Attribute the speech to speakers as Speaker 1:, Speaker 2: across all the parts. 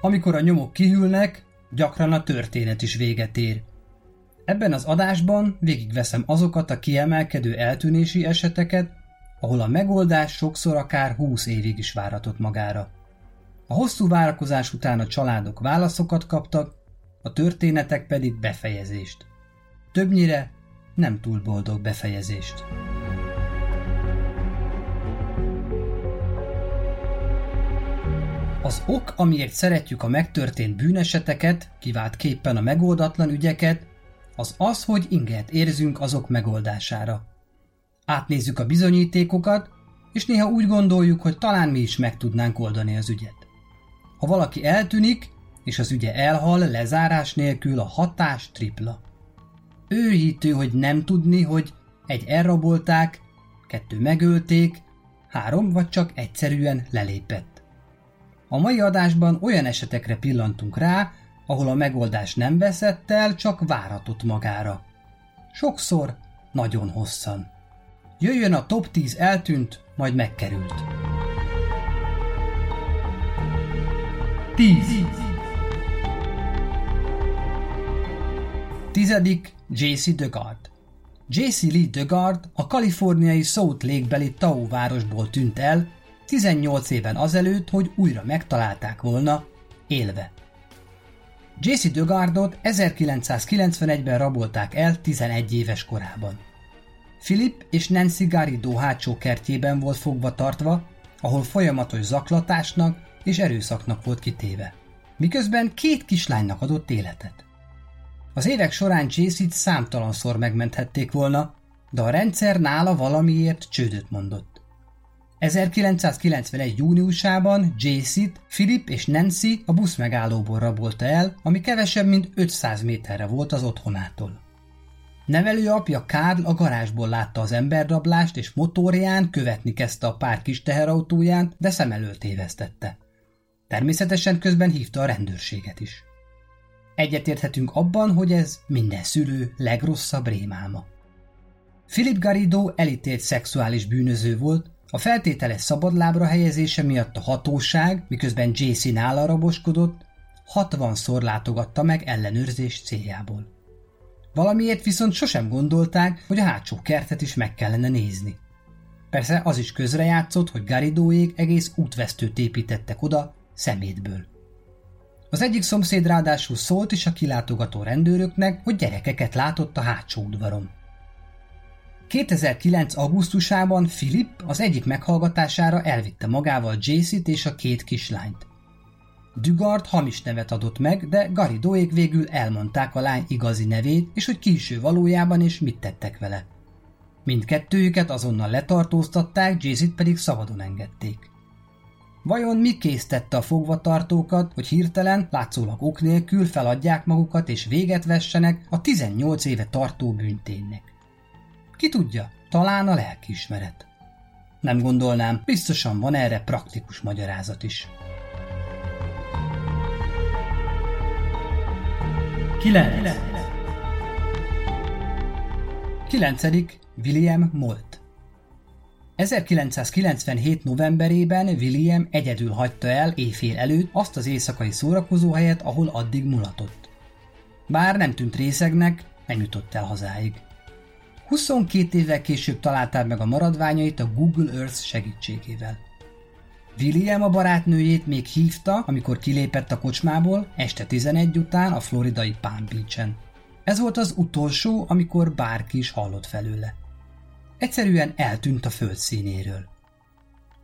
Speaker 1: amikor a nyomok kihűlnek, gyakran a történet is véget ér. Ebben az adásban végigveszem azokat a kiemelkedő eltűnési eseteket, ahol a megoldás sokszor akár 20 évig is váratott magára. A hosszú várakozás után a családok válaszokat kaptak, a történetek pedig befejezést. Többnyire nem túl boldog befejezést. Az ok, amiért szeretjük a megtörtént bűneseteket, kivált képpen a megoldatlan ügyeket, az az, hogy inget érzünk azok megoldására. Átnézzük a bizonyítékokat, és néha úgy gondoljuk, hogy talán mi is meg tudnánk oldani az ügyet. Ha valaki eltűnik, és az ügye elhal lezárás nélkül a hatás tripla. Őhítő, hogy nem tudni, hogy egy elrabolták, kettő megölték, három vagy csak egyszerűen lelépett. A mai adásban olyan esetekre pillantunk rá, ahol a megoldás nem veszett el, csak váratott magára. Sokszor nagyon hosszan. Jöjjön a top 10 eltűnt, majd megkerült. 10. Tizedik J.C. Dugard. J.C. Lee Dugard a kaliforniai South Lake-beli Tau városból tűnt el 18 éven azelőtt, hogy újra megtalálták volna, élve. J.C. Dugardot 1991-ben rabolták el 11 éves korában. Philip és Nancy Garrido hátsó kertjében volt fogva tartva, ahol folyamatos zaklatásnak és erőszaknak volt kitéve. Miközben két kislánynak adott életet. Az évek során Jaycee-t számtalanszor megmenthették volna, de a rendszer nála valamiért csődöt mondott. 1991. júniusában Jaycee-t Philip és Nancy a busz megállóból rabolta el, ami kevesebb mint 500 méterre volt az otthonától. Nevelő apja Karl a garázsból látta az emberrablást, és motorján követni kezdte a pár kis teherautóján, de szem előtt évesztette. Természetesen közben hívta a rendőrséget is. Egyetérthetünk abban, hogy ez minden szülő legrosszabb rémálma. Philip Garrido elítélt szexuális bűnöző volt, a feltételes szabadlábra helyezése miatt a hatóság, miközben JC nála raboskodott, 60-szor látogatta meg ellenőrzés céljából. Valamiért viszont sosem gondolták, hogy a hátsó kertet is meg kellene nézni. Persze az is közrejátszott, hogy Garidóék egész útvesztőt építettek oda szemétből. Az egyik szomszéd ráadásul szólt is a kilátogató rendőröknek, hogy gyerekeket látott a hátsó udvaron. 2009. augusztusában Philip az egyik meghallgatására elvitte magával Jaycee-t és a két kislányt. Dugard hamis nevet adott meg, de Garidóék végül elmondták a lány igazi nevét, és hogy kiső valójában és mit tettek vele. Mindkettőjüket azonnal letartóztatták, Jaycee-t pedig szabadon engedték. Vajon mi késztette a fogvatartókat, hogy hirtelen, látszólag ok nélkül feladják magukat és véget vessenek a 18 éve tartó bűnténynek? Ki tudja, talán a lelkiismeret. Nem gondolnám, biztosan van erre praktikus magyarázat is. 9. 9. William Molt 1997. novemberében William egyedül hagyta el éjfél előtt azt az éjszakai szórakozóhelyet, ahol addig mulatott. Bár nem tűnt részegnek, nem jutott el hazáig. 22 évvel később találták meg a maradványait a Google Earth segítségével. William a barátnőjét még hívta, amikor kilépett a kocsmából este 11 után a floridai Palm Beach-en. Ez volt az utolsó, amikor bárki is hallott felőle. Egyszerűen eltűnt a föld színéről.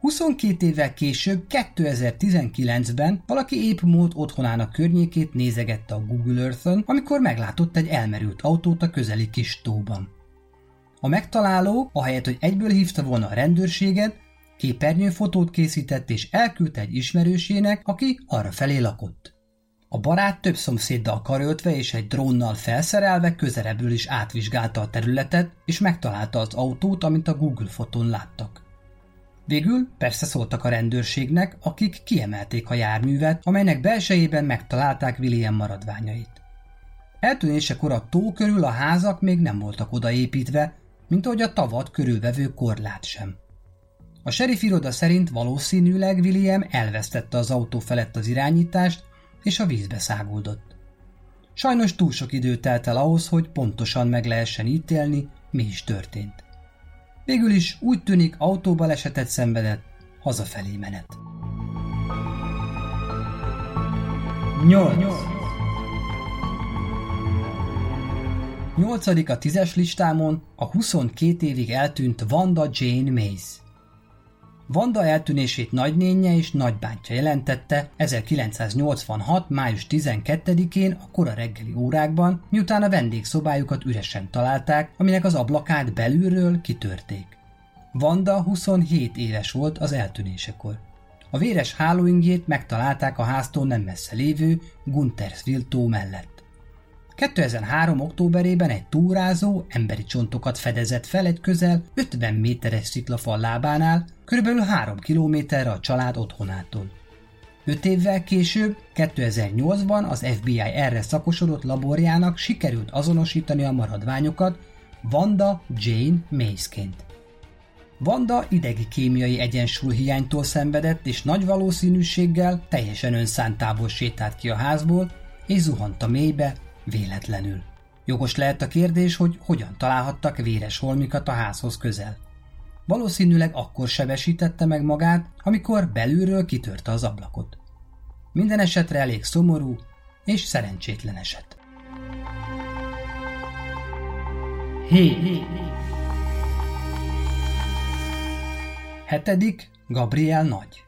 Speaker 1: 22 évvel később, 2019-ben valaki épp mód otthonának környékét nézegette a Google Earth-ön, amikor meglátott egy elmerült autót a közeli kis tóban. A megtaláló, ahelyett, hogy egyből hívta volna a rendőrséget, képernyőfotót készített és elküldte egy ismerősének, aki arra felé lakott. A barát több szomszéddal karöltve és egy drónnal felszerelve közelebbről is átvizsgálta a területet, és megtalálta az autót, amit a Google fotón láttak. Végül persze szóltak a rendőrségnek, akik kiemelték a járművet, amelynek belsejében megtalálták William maradványait. Eltűnésekor a tó körül a házak még nem voltak odaépítve, mint ahogy a tavat körülvevő korlát sem. A sheriff iroda szerint valószínűleg William elvesztette az autó felett az irányítást, és a vízbe száguldott. Sajnos túl sok idő telt el ahhoz, hogy pontosan meg lehessen ítélni, mi is történt. Végül is úgy tűnik autóbalesetet szenvedett, hazafelé menet. 8. Nyolcadik a tízes listámon a 22 évig eltűnt Vanda Jane Mays. Vanda eltűnését nagynénye és nagybátyja jelentette 1986. május 12-én a kora reggeli órákban, miután a vendégszobájukat üresen találták, aminek az ablakát belülről kitörték. Vanda 27 éves volt az eltűnésekor. A véres hálóingjét megtalálták a háztól nem messze lévő Guntersville tó mellett. 2003. októberében egy túrázó emberi csontokat fedezett fel egy közel 50 méteres sziklafal lábánál, körülbelül 3 kilométerre a család otthonától. Öt évvel később, 2008-ban az FBI erre szakosodott laborjának sikerült azonosítani a maradványokat Vanda Jane Maysként. Vanda idegi kémiai egyensúlyhiánytól szenvedett, és nagy valószínűséggel teljesen önszántából sétált ki a házból, és zuhant a mélybe, véletlenül. Jogos lehet a kérdés, hogy hogyan találhattak véres holmikat a házhoz közel. Valószínűleg akkor sebesítette meg magát, amikor belülről kitörte az ablakot. Minden esetre elég szomorú és szerencsétlen eset. Hé! Hetedik, Gabriel Nagy.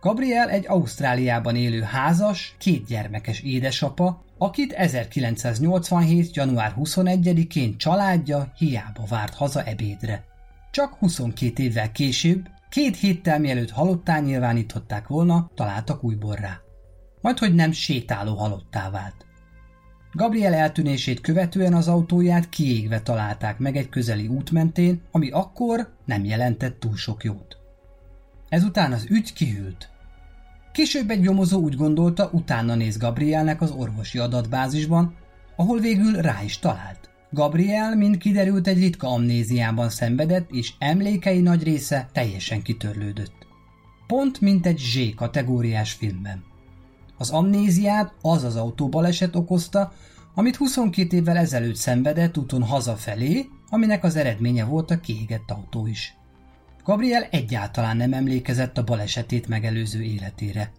Speaker 1: Gabriel egy Ausztráliában élő házas, két gyermekes édesapa, akit 1987. január 21-én családja hiába várt haza ebédre. Csak 22 évvel később, két héttel mielőtt halottá nyilvánították volna, találtak újból. Majd, hogy nem sétáló halottá vált. Gabriel eltűnését követően az autóját kiégve találták meg egy közeli út mentén, ami akkor nem jelentett túl sok jót. Ezután az ügy kihűlt. Később egy nyomozó úgy gondolta, utána néz Gabrielnek az orvosi adatbázisban, ahol végül rá is talált. Gabriel, mint kiderült, egy ritka amnéziában szenvedett, és emlékei nagy része teljesen kitörlődött. Pont mint egy Z kategóriás filmben. Az amnéziát az az autóbaleset okozta, amit 22 évvel ezelőtt szenvedett úton hazafelé, aminek az eredménye volt a kiégett autó is. Gabriel egyáltalán nem emlékezett a balesetét megelőző életére.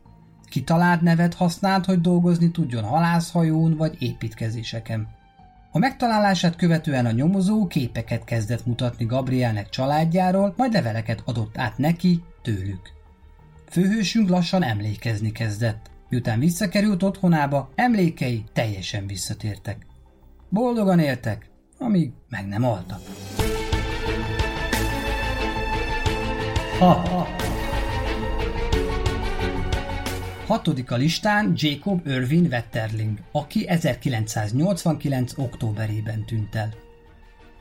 Speaker 1: Kitalált nevet használt, hogy dolgozni tudjon halászhajón vagy építkezéseken. A megtalálását követően a nyomozó képeket kezdett mutatni Gabrielnek családjáról, majd leveleket adott át neki, tőlük. Főhősünk lassan emlékezni kezdett. Miután visszakerült otthonába, emlékei teljesen visszatértek. Boldogan éltek, amíg meg nem altak. Ha. Hatodik a listán Jacob Irvin Wetterling, aki 1989. októberében tűnt el.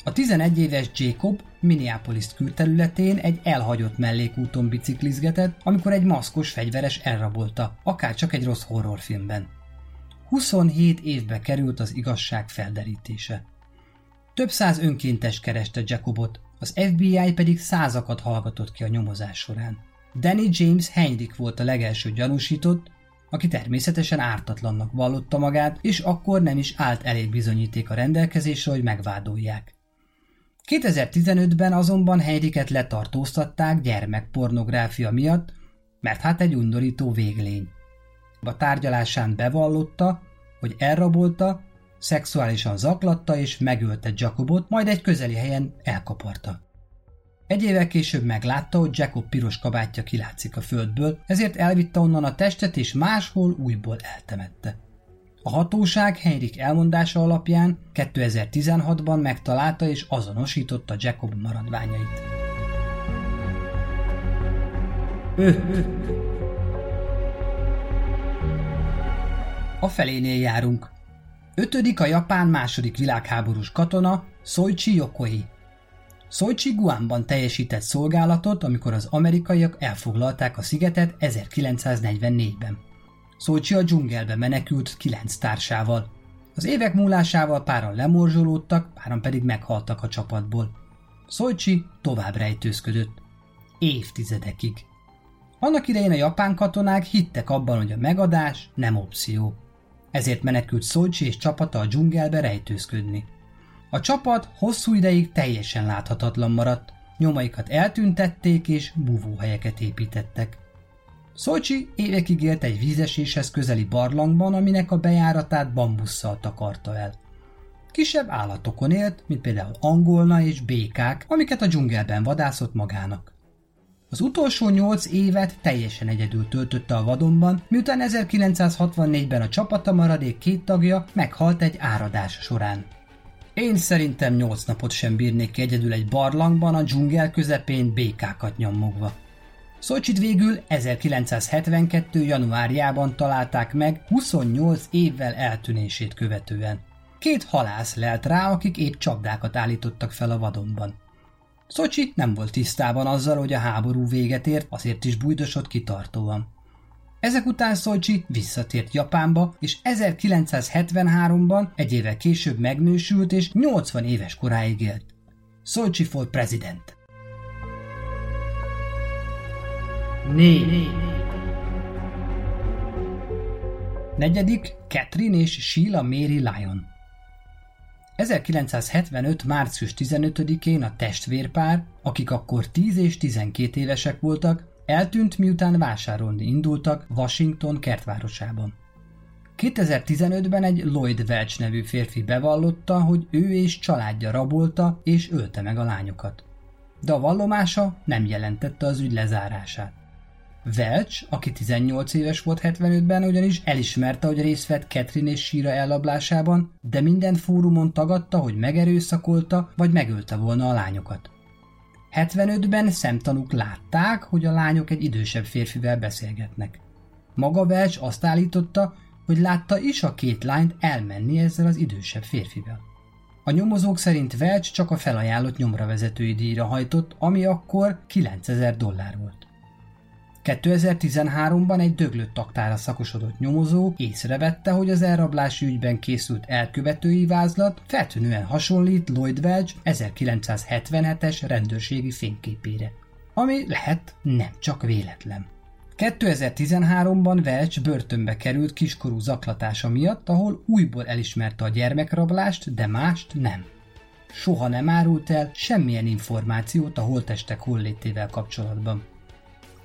Speaker 1: A 11 éves Jacob Minneapolis külterületén egy elhagyott mellékúton biciklizgetett, amikor egy maszkos fegyveres elrabolta, akár csak egy rossz horrorfilmben. 27 évbe került az igazság felderítése. Több száz önkéntes kereste Jacobot, az FBI pedig százakat hallgatott ki a nyomozás során. Danny James Heinrich volt a legelső gyanúsított, aki természetesen ártatlannak vallotta magát, és akkor nem is állt elég bizonyíték a rendelkezésre, hogy megvádolják. 2015-ben azonban Heinriket letartóztatták gyermekpornográfia miatt, mert hát egy undorító véglény. A tárgyalásán bevallotta, hogy elrabolta, szexuálisan zaklatta és megölte Jacobot, majd egy közeli helyen elkaparta. Egy évvel később meglátta, hogy Jacob piros kabátja kilátszik a földből, ezért elvitte onnan a testet és máshol újból eltemette. A hatóság Henrik elmondása alapján 2016-ban megtalálta és azonosította Jacob maradványait. 5. A felénél járunk. Ötödik a japán második világháborús katona Soichi Yokoi. Soichi Guamban teljesített szolgálatot, amikor az amerikaiak elfoglalták a szigetet 1944-ben. Soichi a dzsungelbe menekült kilenc társával. Az évek múlásával páran lemorzsolódtak, páran pedig meghaltak a csapatból. Soichi tovább rejtőzködött. Évtizedekig. Annak idején a japán katonák hittek abban, hogy a megadás nem opció. Ezért menekült Szolcsi és csapata a dzsungelbe rejtőzködni. A csapat hosszú ideig teljesen láthatatlan maradt, nyomaikat eltüntették és búvóhelyeket építettek. Szolcsi évekig élt egy vízeséshez közeli barlangban, aminek a bejáratát bambusszal takarta el. Kisebb állatokon élt, mint például angolna és békák, amiket a dzsungelben vadászott magának. Az utolsó nyolc évet teljesen egyedül töltötte a vadonban, miután 1964-ben a csapata maradék két tagja meghalt egy áradás során. Én szerintem nyolc napot sem bírnék egyedül egy barlangban a dzsungel közepén békákat nyomogva. Szolcsit végül 1972. januárjában találták meg 28 évvel eltűnését követően. Két halász lelt rá, akik épp csapdákat állítottak fel a vadonban. Szocsi nem volt tisztában azzal, hogy a háború véget ért, azért is bújdosott kitartóan. Ezek után Szolcsi visszatért Japánba, és 1973-ban egy évvel később megnősült, és 80 éves koráig élt. Szolcsi for president. 4. Negyedik Catherine és Sheila Mary Lyon. 1975. március 15-én a testvérpár, akik akkor 10 és 12 évesek voltak, eltűnt miután vásárolni indultak Washington kertvárosában. 2015-ben egy Lloyd Welch nevű férfi bevallotta, hogy ő és családja rabolta és ölte meg a lányokat. De a vallomása nem jelentette az ügy lezárását. Welch, aki 18 éves volt 75-ben, ugyanis elismerte, hogy részt vett Catherine és Síra ellablásában, de minden fórumon tagadta, hogy megerőszakolta vagy megölte volna a lányokat. 75-ben szemtanúk látták, hogy a lányok egy idősebb férfivel beszélgetnek. Maga Welch azt állította, hogy látta is a két lányt elmenni ezzel az idősebb férfivel. A nyomozók szerint Welch csak a felajánlott nyomravezetői díjra hajtott, ami akkor 9000 dollár volt. 2013-ban egy döglött taktára szakosodott nyomozó észrevette, hogy az elrablási ügyben készült elkövetői vázlat feltűnően hasonlít Lloyd Welch 1977-es rendőrségi fényképére. Ami lehet nem csak véletlen. 2013-ban Welch börtönbe került kiskorú zaklatása miatt, ahol újból elismerte a gyermekrablást, de mást nem. Soha nem árult el semmilyen információt a holtestek hollétével kapcsolatban.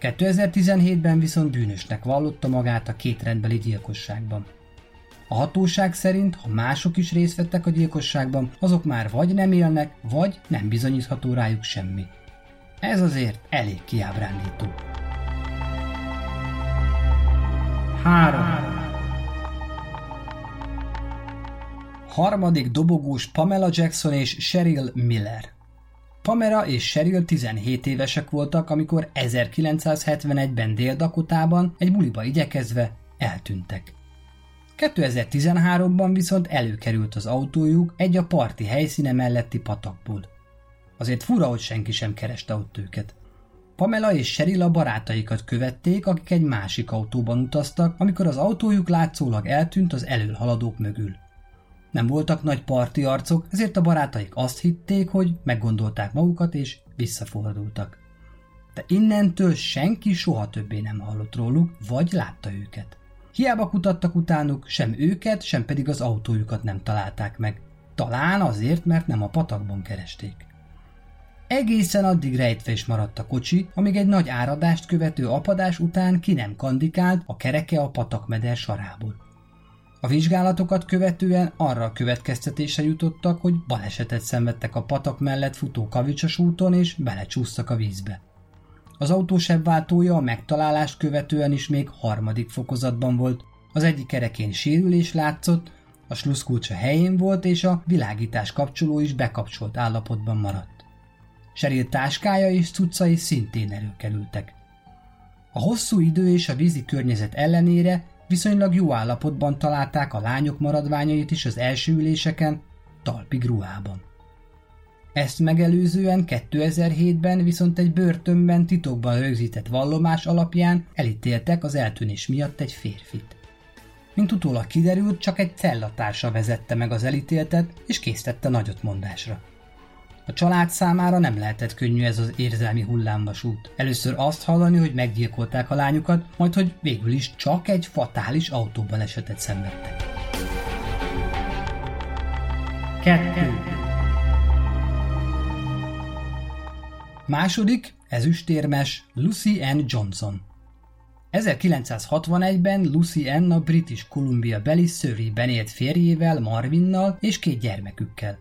Speaker 1: 2017-ben viszont bűnösnek vallotta magát a két rendbeli gyilkosságban. A hatóság szerint, ha mások is részt vettek a gyilkosságban, azok már vagy nem élnek, vagy nem bizonyítható rájuk semmi. Ez azért elég kiábrándító. 3. Harmadik dobogós Pamela Jackson és Sheryl Miller. Pamela és Sheryl 17 évesek voltak, amikor 1971-ben Dél-Dakotában egy buliba igyekezve eltűntek. 2013-ban viszont előkerült az autójuk egy a parti helyszíne melletti patakból. Azért fura, hogy senki sem kereste ott őket. Pamela és Sheryl a barátaikat követték, akik egy másik autóban utaztak, amikor az autójuk látszólag eltűnt az előhaladók mögül. Nem voltak nagy parti arcok, ezért a barátaik azt hitték, hogy meggondolták magukat és visszafordultak. De innentől senki soha többé nem hallott róluk, vagy látta őket. Hiába kutattak utánuk, sem őket, sem pedig az autójukat nem találták meg. Talán azért, mert nem a patakban keresték. Egészen addig rejtve is maradt a kocsi, amíg egy nagy áradást követő apadás után ki nem kandikált a kereke a patakmeder sarából. A vizsgálatokat követően arra a következtetésre jutottak, hogy balesetet szenvedtek a patak mellett futó kavicsos úton és belecsúsztak a vízbe. Az autósebb váltója a megtalálást követően is még harmadik fokozatban volt, az egyik kerekén sérülés látszott, a sluszkulcsa helyén volt, és a világítás kapcsoló is bekapcsolt állapotban maradt. Seril táskája és cuccai szintén előkerültek. A hosszú idő és a vízi környezet ellenére Viszonylag jó állapotban találták a lányok maradványait is az első üléseken, talpig ruhában. Ezt megelőzően 2007-ben viszont egy börtönben titokban rögzített vallomás alapján elítéltek az eltűnés miatt egy férfit. Mint utólag kiderült, csak egy cellatársa vezette meg az elítéltet, és késztette nagyot mondásra. A család számára nem lehetett könnyű ez az érzelmi hullámvasút. Először azt hallani, hogy meggyilkolták a lányukat, majd hogy végül is csak egy fatális autóbalesetet szenvedtek. Kettő. Második, ezüstérmes Lucy Ann Johnson. 1961-ben Lucy Ann a British Columbia beli Surrey-ben élt férjével, Marvinnal és két gyermekükkel.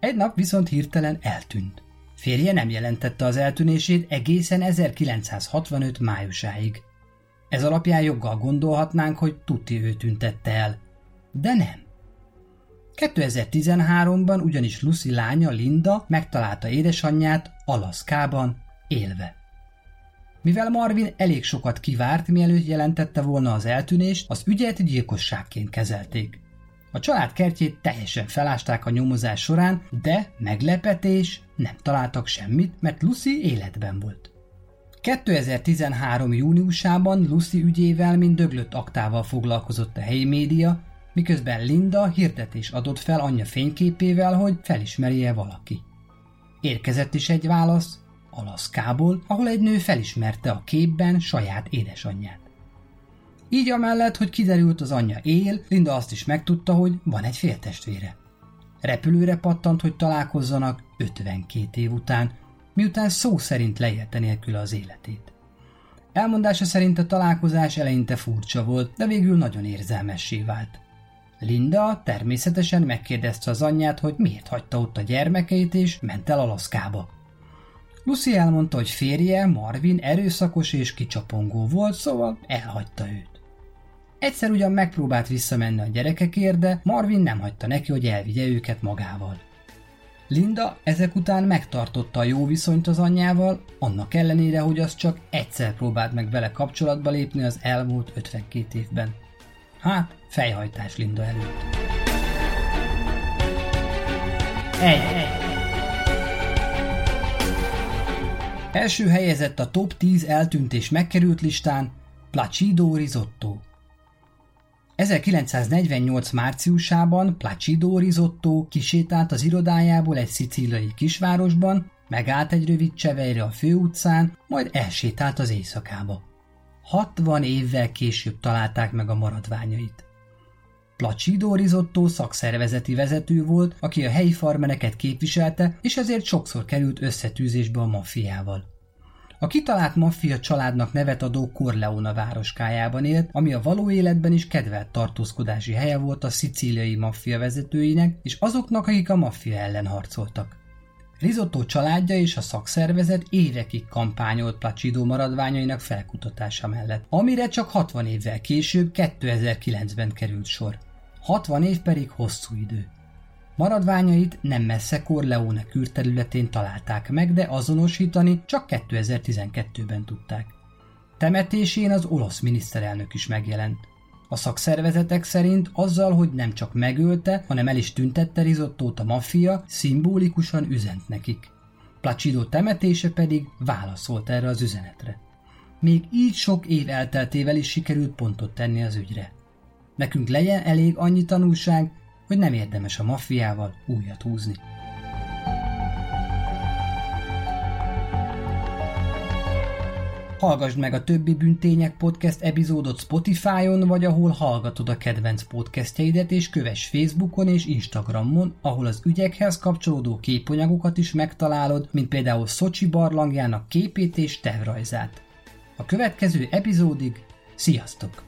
Speaker 1: Egy nap viszont hirtelen eltűnt. Férje nem jelentette az eltűnését egészen 1965 májusáig. Ez alapján joggal gondolhatnánk, hogy tuti ő tüntette el. De nem. 2013-ban ugyanis Lucy lánya Linda megtalálta édesanyját Alaszkában élve. Mivel Marvin elég sokat kivárt, mielőtt jelentette volna az eltűnést, az ügyet gyilkosságként kezelték. A család kertjét teljesen felásták a nyomozás során, de meglepetés, nem találtak semmit, mert Lucy életben volt. 2013. júniusában Lucy ügyével, mint döglött aktával foglalkozott a helyi média, miközben Linda hirdetés adott fel anyja fényképével, hogy felismerje valaki. Érkezett is egy válasz, Alaszkából, ahol egy nő felismerte a képben saját édesanyját. Így amellett, hogy kiderült az anyja él, Linda azt is megtudta, hogy van egy féltestvére. Repülőre pattant, hogy találkozzanak 52 év után, miután szó szerint leélte nélkül az életét. Elmondása szerint a találkozás eleinte furcsa volt, de végül nagyon érzelmessé vált. Linda természetesen megkérdezte az anyját, hogy miért hagyta ott a gyermekeit, és ment el Alaszkába. Lucy elmondta, hogy férje, Marvin erőszakos és kicsapongó volt, szóval elhagyta őt. Egyszer ugyan megpróbált visszamenni a gyerekekért, de Marvin nem hagyta neki, hogy elvigye őket magával. Linda ezek után megtartotta a jó viszonyt az anyjával, annak ellenére, hogy az csak egyszer próbált meg vele kapcsolatba lépni az elmúlt 52 évben. Hát, fejhajtás Linda előtt. Egy. Első helyezett a top 10 eltűnt és megkerült listán Placido Risotto. 1948. márciusában Placido Risotto kisétált az irodájából egy szicíliai kisvárosban, megállt egy rövid csevejre a főutcán, majd elsétált az éjszakába. 60 évvel később találták meg a maradványait. Placido Risotto szakszervezeti vezető volt, aki a helyi farmereket képviselte, és ezért sokszor került összetűzésbe a maffiával. A kitalált maffia családnak nevet adó Corleona városkájában élt, ami a való életben is kedvelt tartózkodási helye volt a szicíliai maffia vezetőinek és azoknak, akik a maffia ellen harcoltak. Risotto családja és a szakszervezet évekig kampányolt Placido maradványainak felkutatása mellett, amire csak 60 évvel később 2009-ben került sor. 60 év pedig hosszú idő. Maradványait nem messze Corleone külterületén találták meg, de azonosítani csak 2012-ben tudták. Temetésén az olasz miniszterelnök is megjelent. A szakszervezetek szerint azzal, hogy nem csak megölte, hanem el is tüntette Risottót a maffia, szimbolikusan üzent nekik. Placido temetése pedig válaszolt erre az üzenetre. Még így sok év elteltével is sikerült pontot tenni az ügyre. Nekünk legyen elég annyi tanulság, hogy nem érdemes a maffiával újat húzni. Hallgassd meg a többi Büntények Podcast epizódot Spotify-on, vagy ahol hallgatod a kedvenc podcastjeidet, és kövess Facebookon és Instagramon, ahol az ügyekhez kapcsolódó képanyagokat is megtalálod, mint például Szocsi barlangjának képét és tervrajzát. A következő epizódig sziasztok!